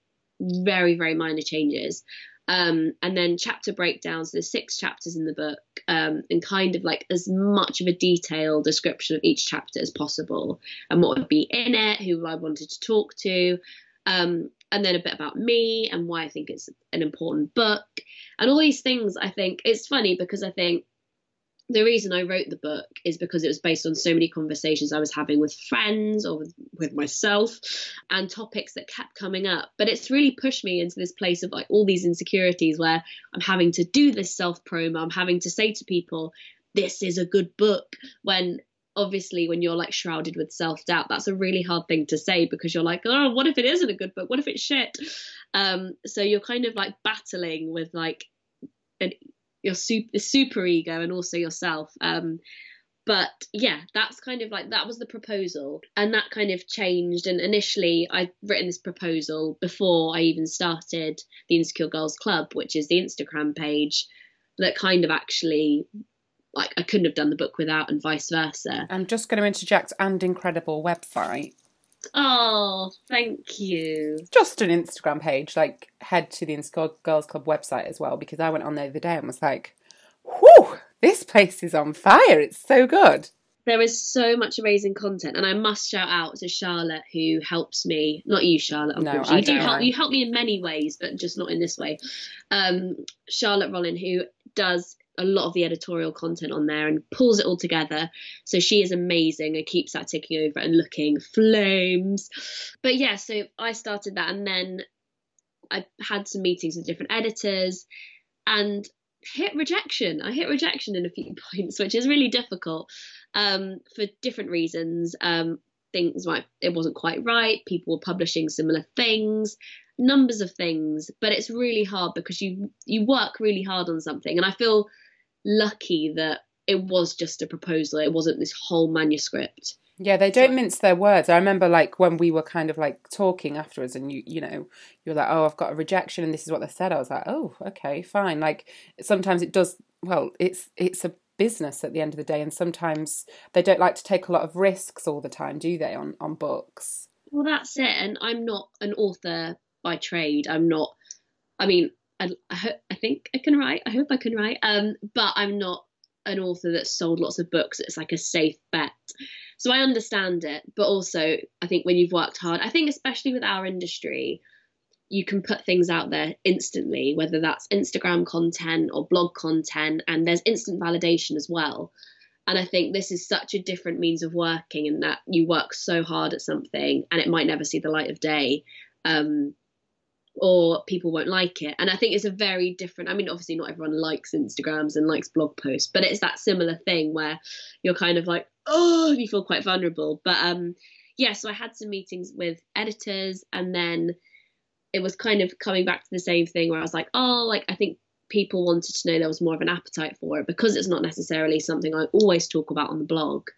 very very minor changes um, and then chapter breakdowns. There's six chapters in the book, um, and kind of like as much of a detailed description of each chapter as possible, and what would be in it, who I wanted to talk to, um, and then a bit about me and why I think it's an important book, and all these things. I think it's funny because I think the reason I wrote the book is because it was based on so many conversations I was having with friends or with, with, myself and topics that kept coming up. But it's really pushed me into this place of like all these insecurities where I'm having to do this self promo. I'm having to say to people, this is a good book when obviously when you're like shrouded with self doubt, that's a really hard thing to say because you're like, oh, what if it isn't a good book? What if it's shit? Um, so you're kind of like battling with like an your super, super ego and also yourself. Um, but yeah, that's kind of like that was the proposal, and that kind of changed. And initially, I'd written this proposal before I even started the Insecure Girls Club, which is the Instagram page that kind of actually like I couldn't have done the book without, and vice versa. I'm just going to interject and incredible website. Oh, thank you. Just an Instagram page, like head to the Insecure Girls Club website as well, because I went on there the other day and was like, whew, this place is on fire. It's so good. There is so much amazing content, and I must shout out to Charlotte who helps me. Not you, Charlotte. No, I you do help. You help me in many ways, but just not in this way. Um, Charlotte Rollin, who does a lot of the editorial content on there and pulls it all together. So she is amazing and keeps that ticking over and looking flames. But yeah, so I started that and then I had some meetings with different editors and hit rejection. I hit rejection in a few points, which is really difficult um, for different reasons. Um, things might it wasn't quite right. People were publishing similar things, numbers of things, but it's really hard because you you work really hard on something, and I feel lucky that it was just a proposal. It wasn't this whole manuscript. Yeah, they don't so, mince their words. I remember like when we were kind of like talking afterwards and you you know, you're like, "Oh, I've got a rejection and this is what they said." I was like, "Oh, okay, fine." Like sometimes it does well, it's it's a business at the end of the day and sometimes they don't like to take a lot of risks all the time, do they on on books? Well, that's it. And I'm not an author by trade. I'm not I mean, I, I, I think I can write. I hope I can write. Um, but I'm not an author that's sold lots of books. It's like a safe bet. So I understand it, but also I think when you've worked hard, I think especially with our industry, you can put things out there instantly, whether that's Instagram content or blog content, and there's instant validation as well. And I think this is such a different means of working in that you work so hard at something and it might never see the light of day. Um, or people won't like it. And I think it's a very different. I mean, obviously, not everyone likes Instagrams and likes blog posts, but it's that similar thing where you're kind of like, oh, you feel quite vulnerable. But um, yeah, so I had some meetings with editors, and then it was kind of coming back to the same thing where I was like, oh, like I think people wanted to know there was more of an appetite for it because it's not necessarily something I always talk about on the blog.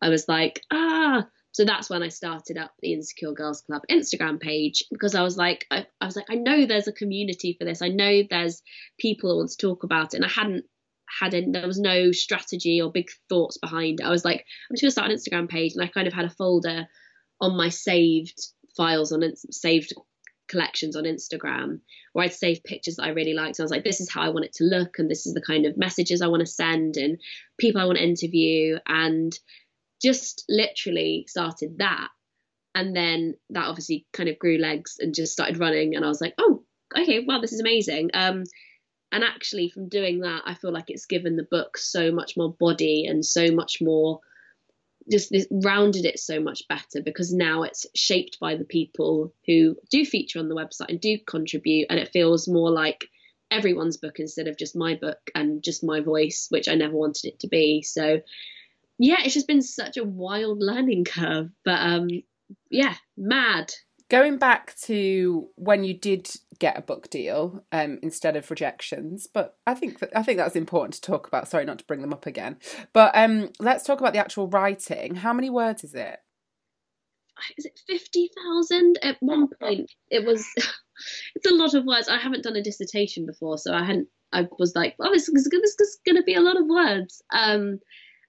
I was like, ah, so that's when I started up the Insecure Girls Club Instagram page because I was like, I, I, was like, I know there's a community for this. I know there's people who want to talk about it, and I hadn't had any, there was no strategy or big thoughts behind it. I was like, I'm just gonna start an Instagram page, and I kind of had a folder on my saved files on saved collections on Instagram where I'd save pictures that I really liked. And I was like, this is how I want it to look, and this is the kind of messages I want to send, and people I want to interview, and just literally started that. And then that obviously kind of grew legs and just started running. And I was like, oh, okay, wow, this is amazing. Um, and actually, from doing that, I feel like it's given the book so much more body and so much more just this rounded it so much better because now it's shaped by the people who do feature on the website and do contribute and it feels more like everyone's book instead of just my book and just my voice which i never wanted it to be so yeah it's just been such a wild learning curve but um yeah mad Going back to when you did get a book deal um, instead of rejections, but I think that, I think that's important to talk about. Sorry, not to bring them up again, but um, let's talk about the actual writing. How many words is it? Is it fifty thousand? At one point, it was. it's a lot of words. I haven't done a dissertation before, so I hadn't. I was like, oh, this is, this is going to be a lot of words. Um,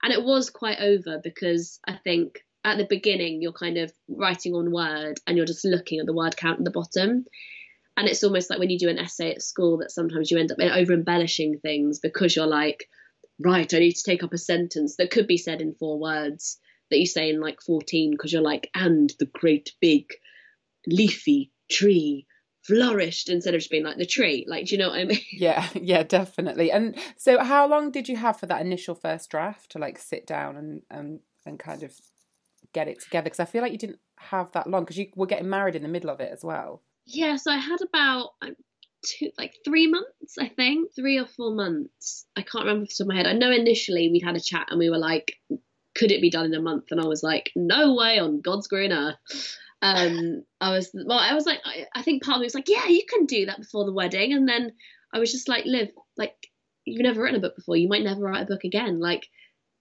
and it was quite over because I think at the beginning you're kind of writing on word and you're just looking at the word count at the bottom. And it's almost like when you do an essay at school that sometimes you end up over embellishing things because you're like right i need to take up a sentence that could be said in four words that you say in like 14 because you're like and the great big leafy tree flourished instead of just being like the tree like do you know what i mean yeah yeah definitely and so how long did you have for that initial first draft to like sit down and and and kind of get it together? Because I feel like you didn't have that long because you were getting married in the middle of it as well. Yeah, so I had about um, two, like three months, I think, three or four months. I can't remember off the top of my head. I know initially we'd had a chat and we were like, could it be done in a month? And I was like, no way on God's green earth. Um, I was well, I was like, I, I think part of me was like, yeah, you can do that before the wedding, and then I was just like, live, like you've never written a book before, you might never write a book again. Like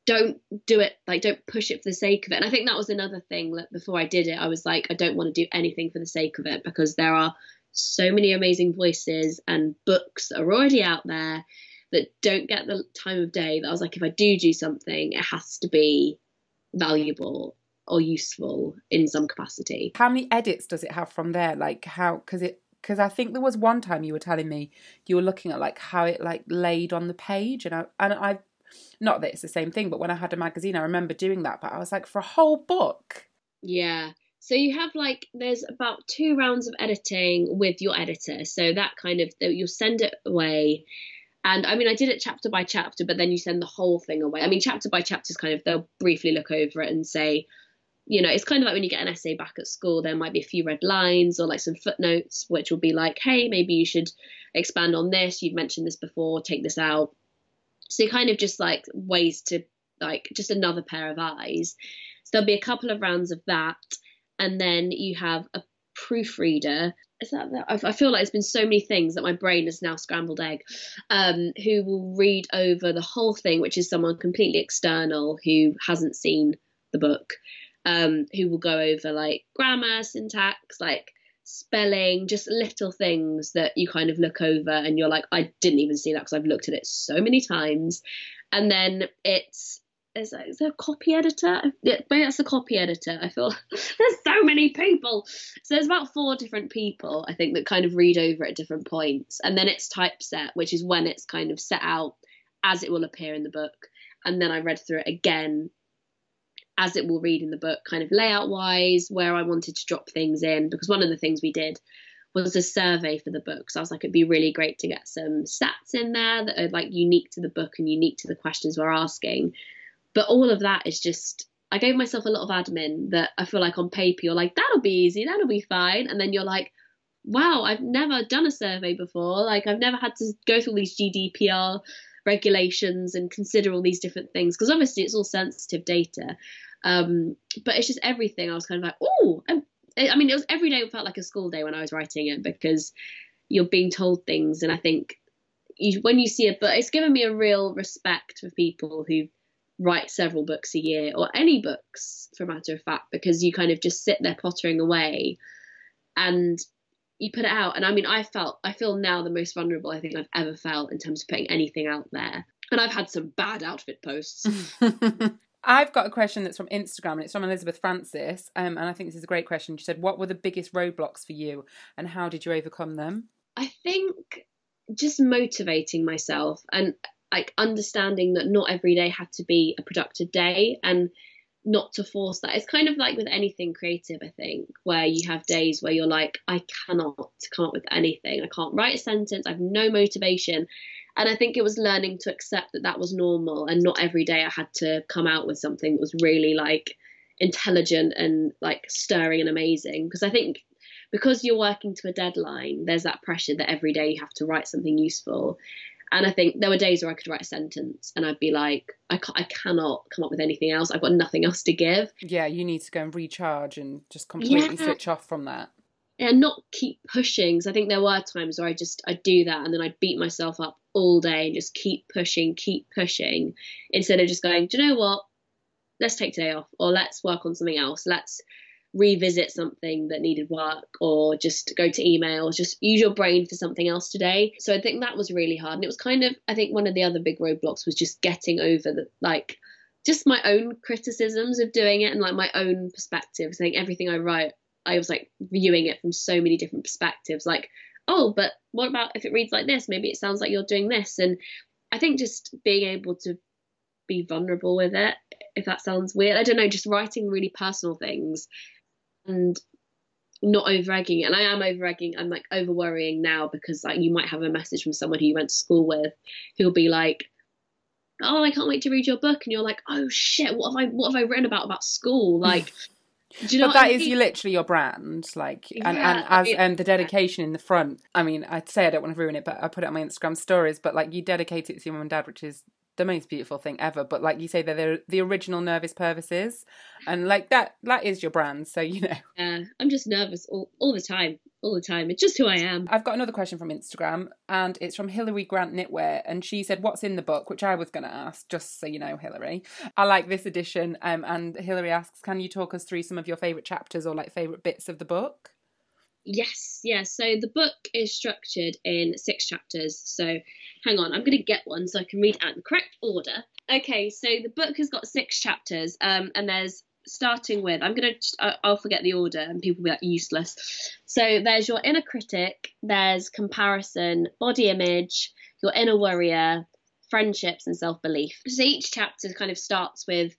don't do it. Like don't push it for the sake of it. And i think that was another thing like before i did it i was like i don't want to do anything for the sake of it because there are so many amazing voices and books that are already out there that don't get the time of day that i was like if i do do something it has to be valuable or useful in some capacity how many edits does it have from there like how because it because I think there was one time you were telling me you were looking at like how it like laid on the page, and I and I not that it's the same thing, but when I had a magazine, I remember doing that. But I was like, for a whole book. Yeah. So you have like there's about two rounds of editing with your editor. So that kind of you'll send it away. And I mean, I did it chapter by chapter, but then you send the whole thing away. I mean, chapter by chapter is kind of they'll briefly look over it and say, you know, it's kind of like when you get an essay back at school, there might be a few red lines or like some footnotes, which will be like, hey, maybe you should expand on this. You've mentioned this before, take this out. So kind of just like ways to like just another pair of eyes. So there'll be a couple of rounds of that, and then you have a proofreader. Is that, I feel like it's been so many things that my brain is now scrambled egg. Um, who will read over the whole thing, which is someone completely external who hasn't seen the book, um, who will go over like grammar, syntax, like spelling, just little things that you kind of look over and you're like, I didn't even see that because I've looked at it so many times. And then it's is, there a copy editor? Yeah, maybe that's a copy editor. I feel there's so many people. So there's about four different people, I think, that kind of read over at different points. And then it's typeset, which is when it's kind of set out as it will appear in the book. And then I read through it again as it will read in the book, kind of layout wise, where I wanted to drop things in. Because one of the things we did was a survey for the book. So I was like, it'd be really great to get some stats in there that are like unique to the book and unique to the questions we're asking. But all of that is just, I gave myself a lot of admin that I feel like on paper you're like, that'll be easy, that'll be fine. And then you're like, wow, I've never done a survey before. Like, I've never had to go through these GDPR regulations and consider all these different things because obviously it's all sensitive data um, but it's just everything. I was kind of like, oh, I mean, it was every day felt like a school day when I was writing it because you're being told things, and I think you, when you see it, but it's given me a real respect for people who write several books a year or any books for matter of fact because you kind of just sit there pottering away and you put it out. And i mean i felt i feel now the most vulnerable i think i've ever felt in terms of putting anything out there. And i've had some bad outfit posts I've got a question that's from Instagram and it's from Elizabeth Francis. Um, and I think this is a great question. She said, What were the biggest roadblocks for you and how did you overcome them? I think just motivating myself and like understanding that not every day had to be a productive day. And not to force that. It's kind of like with anything creative, I think, where you have days where you're like, I cannot come up with anything. I can't write a sentence. I have no motivation. And I think it was learning to accept that that was normal and not every day I had to come out with something that was really like intelligent and like stirring and amazing. Because I think because you're working to a deadline, there's that pressure that every day you have to write something useful. And I think there were days where I could write a sentence and I'd be like, I, I cannot come up with anything else. I've got nothing else to give. Yeah, you need to go and recharge and just completely Yeah. switch off from that. And not keep pushing. So I think there were times where I just, I'd do that and then I'd beat myself up all day and just keep pushing, keep pushing instead of just going, do you know what? Let's take today off or let's work on something else. Let's revisit something that needed work or just go to emails just use your brain for something else today so i think that was really hard and it was kind of i think one of the other big roadblocks was just getting over the like just my own criticisms of doing it and like my own perspectives i think everything i write i was like viewing it from so many different perspectives like oh but what about if it reads like this maybe it sounds like you're doing this and i think just being able to be vulnerable with it if that sounds weird i don't know just writing really personal things and not over egging. And I am over egging. I'm like over worrying now because like you might have a message from someone who you went to school with who'll be like, "Oh, I can't wait to read your book," and you're like, "Oh shit, what have I what have I written about about school?" Like, do you know but what I that is mean? you literally your brand, like, and, Yeah, and as it- and the dedication in the front. I mean, I'd say I don't want to ruin it, but I put it on my Instagram stories. But like, you dedicate it to your mum and dad, which is the most beautiful thing ever. But like you say, they're the, the original nervous Purvises, and like that that is your brand. So you know. Yeah, I'm just nervous all, all the time, all the time. It's just who I am. I've got another question from Instagram, and it's from Hilary Grant Knitwear, and she said, "What's in the book?" Which I was going to ask, just so you know, Hilary. I like this edition, um, and Hilary asks, "Can you talk us through some of your favourite chapters or like favourite bits of the book?" Yes, yes. So the book is structured in six chapters. So hang on, I'm going to get one so I can read out in the correct order. Okay, so the book has got six chapters, um, and there's starting with I'm gonna I'll forget the order and people will be like useless. So there's your inner critic, there's comparison, body image, your inner warrior, friendships, and self belief. So each chapter kind of starts with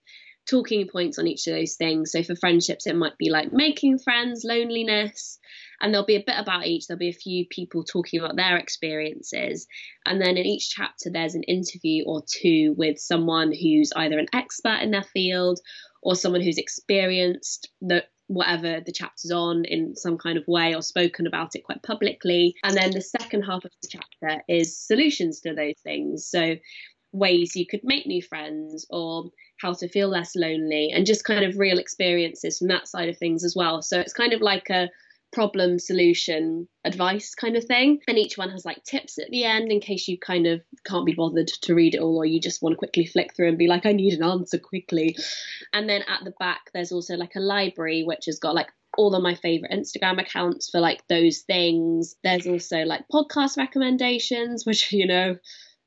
talking points on each of those things. So for friendships, it might be like making friends, loneliness, and there'll be a bit about each. There'll be a few people talking about their experiences. And then in each chapter, there's an interview or two with someone who's either an expert in their field or someone who's experienced the whatever the chapter's on in some kind of way or spoken about it quite publicly. And then the second half of the chapter is solutions to those things. So ways you could make new friends or how to feel less lonely and just kind of real experiences from that side of things as well. So it's kind of like a problem solution advice kind of thing and each one has like tips at the end in case you kind of can't be bothered to read it all or you just want to quickly flick through and be like I need an answer quickly and then at the back there's also like a library which has got like all of my favorite Instagram accounts for like those things there's also like podcast recommendations which you know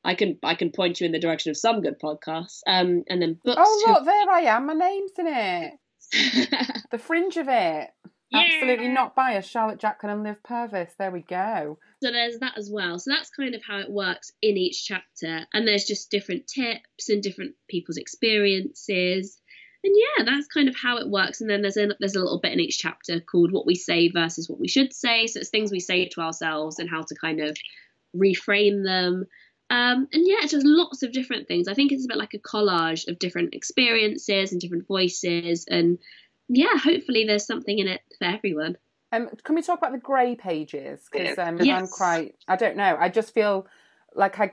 I can I can point you in the direction of some good podcasts um and then books Oh to- look, there I am. My name's in it. The fringe of it. Absolutely not biased. Charlotte Jacklin and Liv Purvis. There we go. So there's that as well. So that's kind of how it works in each chapter. And there's just different tips and different people's experiences. And yeah, that's kind of how it works. And then there's a there's a little bit in each chapter called what we say versus what we should say. So it's things we say to ourselves and how to kind of reframe them. Um, and yeah, it's just lots of different things. I think it's a bit like a collage of different experiences and different voices. And yeah, hopefully there's something in it for everyone. Um, can we talk about the grey pages? Because um, I'm quite. I don't know. I just feel like I.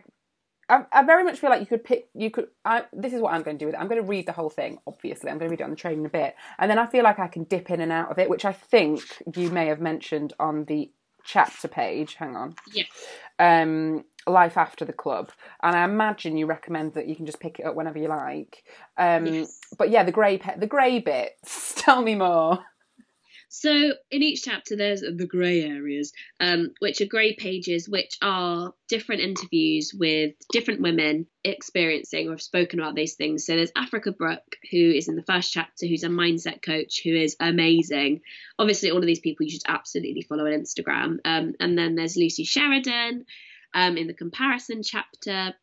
I, I very much feel like you could pick. You could. I, this is what I'm going to do with it. I'm going to read the whole thing. Obviously, I'm going to read it on the train in a bit, and then I feel like I can dip in and out of it, which I think you may have mentioned on the chapter page. Hang on. Yeah. um, life after the club, and I imagine you recommend that you can just pick it up whenever you like. Um, Yes. But yeah, the grey pe- the grey bits. Tell me more. So in each chapter, there's the grey areas, um, which are grey pages, which are different interviews with different women experiencing or have spoken about these things. So there's Africa Brooke, who is in the first chapter, who's a mindset coach, who is amazing. Obviously, all of these people you should absolutely follow on Instagram. Um, and then there's Lucy Sheridan um, in the comparison chapter.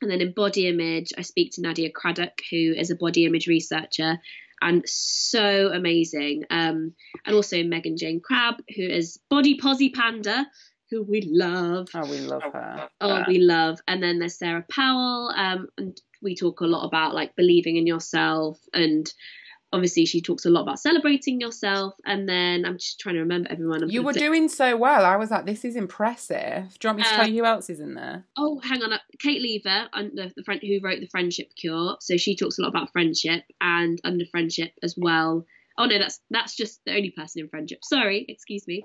And then in body image, I speak to Nadia Craddock, who is a body image researcher and so amazing. Um, and also Megan Jayne Crabbe, who is Body Posy Panda, who we love. Oh, we love her. Oh, we love. And then there's Sarah Powell, um, and we talk a lot about like believing in yourself and obviously she talks a lot about celebrating yourself and then i'm just trying to remember everyone I'm You were doing so well. I was like, this is impressive. Do you want me to Uh, tell you who else is in there? oh hang on uh, Kate Leaver under the friend who wrote the friendship cure so she talks a lot about friendship and under friendship as well oh no that's that's just the only person in friendship sorry excuse me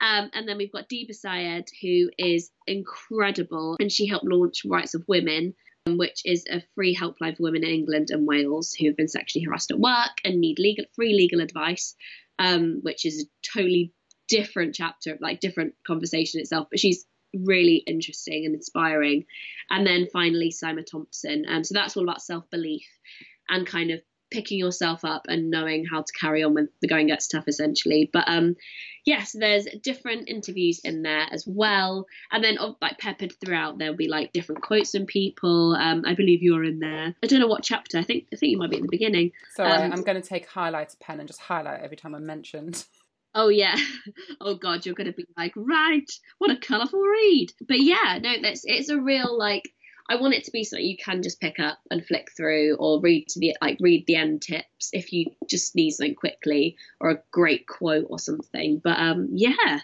um, and then we've got Deeba Syed who is incredible and she helped launch rights of women um, which is a free helpline for women in England and Wales who have been sexually harassed at work and need legal free legal advice, um, which is a totally different chapter, like different conversation itself. But she's really interesting and inspiring. And then finally, Simon Thompson. Um, so that's all about self belief and kind of picking yourself up and knowing how to carry on when the going gets tough, essentially. But um, yes, there's different interviews in there as well, and then oh, like peppered throughout there'll be like different quotes from people. Um, I believe you're in there. I don't know what chapter. I think I think you might be at the beginning. Sorry, um, I'm going to take highlighter pen and just highlight every time I'm mentioned. Oh yeah. Oh god, you're gonna be like, right, what a colourful read. But yeah, no, that's it's a real like I want it to be something you can just pick up and flick through or read to the like read the end tips if you just need something quickly or a great quote or something. But um yeah.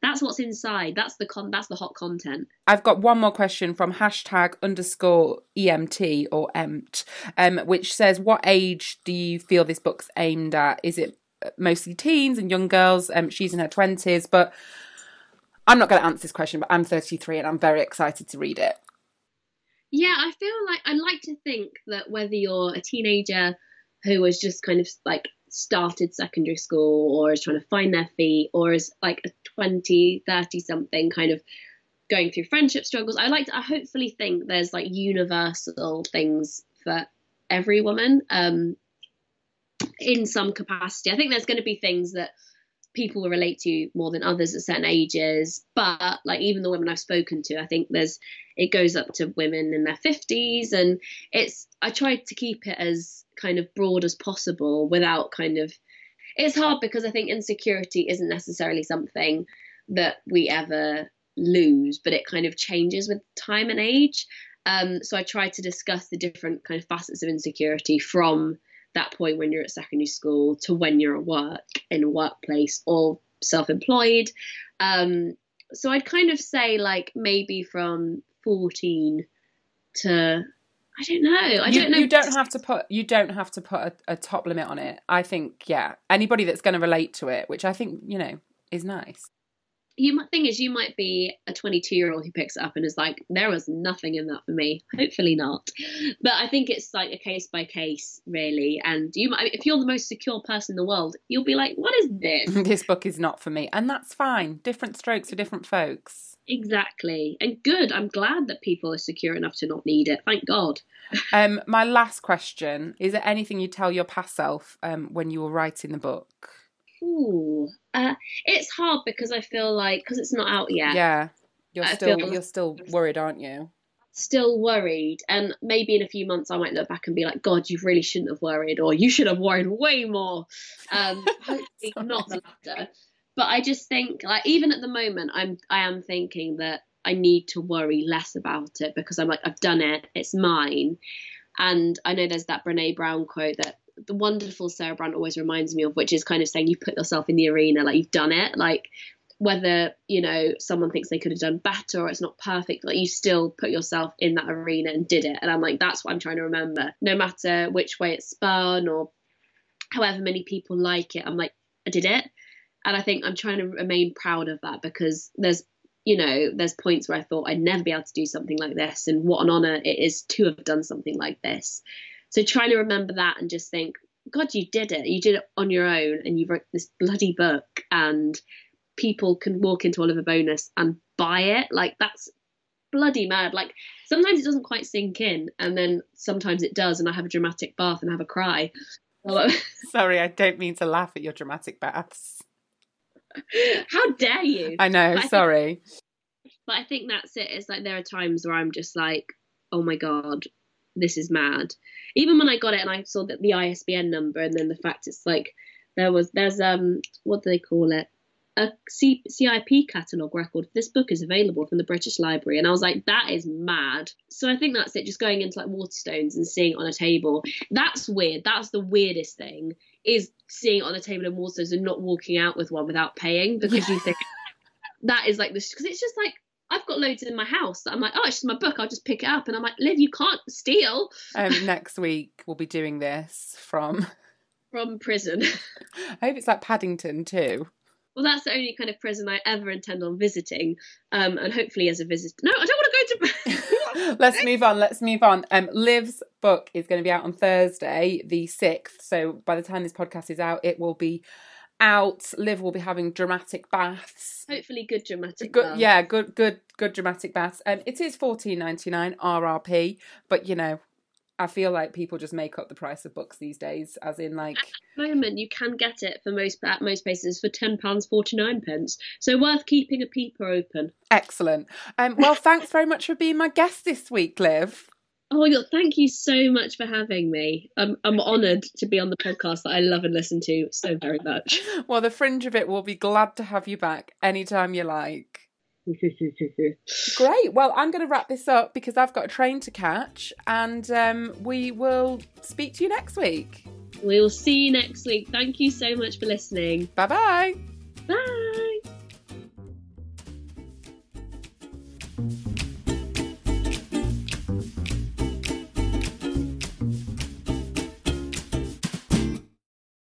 That's what's inside. That's the con that's the hot content. I've got one more question from hashtag underscore EMT or EMT, um, which says, What age do you feel this book's aimed at? Is it mostly teens and young girls? Um, she's in her 20s, but I'm not going to answer this question, but I'm 33 and I'm very excited to read it. Yeah, I feel like I like to think that whether you're a teenager who has just kind of like started secondary school or is trying to find their feet or is like a 20, 30 something kind of going through friendship struggles, I like to I hopefully think there's like universal things for every woman um in some capacity. I think there's going to be things that people will relate to more than others at certain ages. But like even the women i've spoken to i think there's it goes up to women in their 50s and it's i tried to keep it as kind of broad as possible without kind of it's hard because i think insecurity isn't necessarily something that we ever lose but it kind of changes with time and age. Um, so i try to discuss the different kind of facets of insecurity from that point when you're at secondary school to when you're at work in a workplace or self-employed um, so i'd kind of say like maybe from 14 to i don't know i you, don't know you don't have to put you don't have to put a, a top limit on it. I think yeah, anybody that's going to relate to it, which I think you know is nice. You might thing is you might be a 22 year old who picks it up and is like there was nothing in that for me. Hopefully not. But i think it's like a case by case really. And you might if you're the most secure person in the world you'll be like what is this? This book is not for me, and that's fine. Different strokes for different folks. exactly. And good. I'm glad that people are secure enough to not need it. Thank god. Um, my last question is: there anything you tell your past self um, when you were writing the book? Ooh, uh, it's hard because i feel like because it's not out yet Yeah, you're I still feel- you're still worried, aren't you? still worried and maybe in a few months i might look back and be like god you really shouldn't have worried or you should have worried way more um hopefully not the latter but i just think like even at the moment i'm i am thinking that i need to worry less about it because i'm like i've done it it's mine and i know there's that brene brown quote that the wonderful sarah brand always reminds me of which is kind of saying you put yourself in the arena like you've done it. Like whether you know someone thinks they could have done better or it's not perfect like you still put yourself in that arena and did it. And i'm like that's what i'm trying to remember. No matter which way it's spun or however many people like it i'm like i did it. And i think i'm trying to remain proud of that because there's you know there's points where i thought i'd never be able to do something like this. And what an honor it is to have done something like this so trying to remember that and just think god you did it you did it on your own and you wrote this bloody book and people can walk into Oliver Bonas and buy it. Like that's bloody mad. Like sometimes it doesn't quite sink in, and then sometimes it does, and I have a dramatic bath and have a cry. Sorry, I don't mean to laugh at your dramatic baths. How dare you? I know. But I think- sorry. But I think that's it. It's like there are times where I'm just like, oh my god, this is mad. Even when I got it and I saw that the ISBN number and then the fact it's like there was there's um what do they call it a C- CIP catalogue record. This book is available from the British Library, and I was like, that is mad. So I think that's it. Just going into like Waterstones and seeing it on a table. That's weird. That's the weirdest thing is seeing it on a table in Waterstones and not walking out with one without paying because you think that is like this because it's just like I've got loads in my house that I'm like, oh, it's just my book. I'll just pick it up, and I'm like, Liv, you can't steal. Um, next week we'll be doing this from from prison. I hope it's like Paddington 2. Well, that's the only kind of prison I ever intend on visiting, um, and hopefully as a visitor. No, I don't want to go to. let's move on. Let's move on. Um, Liv's book is going to be out on Thursday, the sixth. So by the time this podcast is out, it will be out. Liv will be having dramatic baths. Hopefully, good dramatic. Good, baths. yeah, good, good, good dramatic baths. Um, it is fourteen ninety nine RRP, but you know, I feel like people just make up the price of books these days, as in like. At the moment, you can get it for most at most places for ten pounds forty nine pence. So worth keeping a peeper open. Excellent. Um, well, thanks very much for being my guest this week, Liv. Oh my god, thank you so much for having me. I'm I'm honoured to be on the podcast that I love and listen to so very much. Well, the fringe of it will be glad to have you back anytime you like. Great. Well, I'm going to wrap this up because I've got a train to catch, and um, we will speak to you next week. We will see you next week. Thank you so much for listening. Bye-bye. Bye.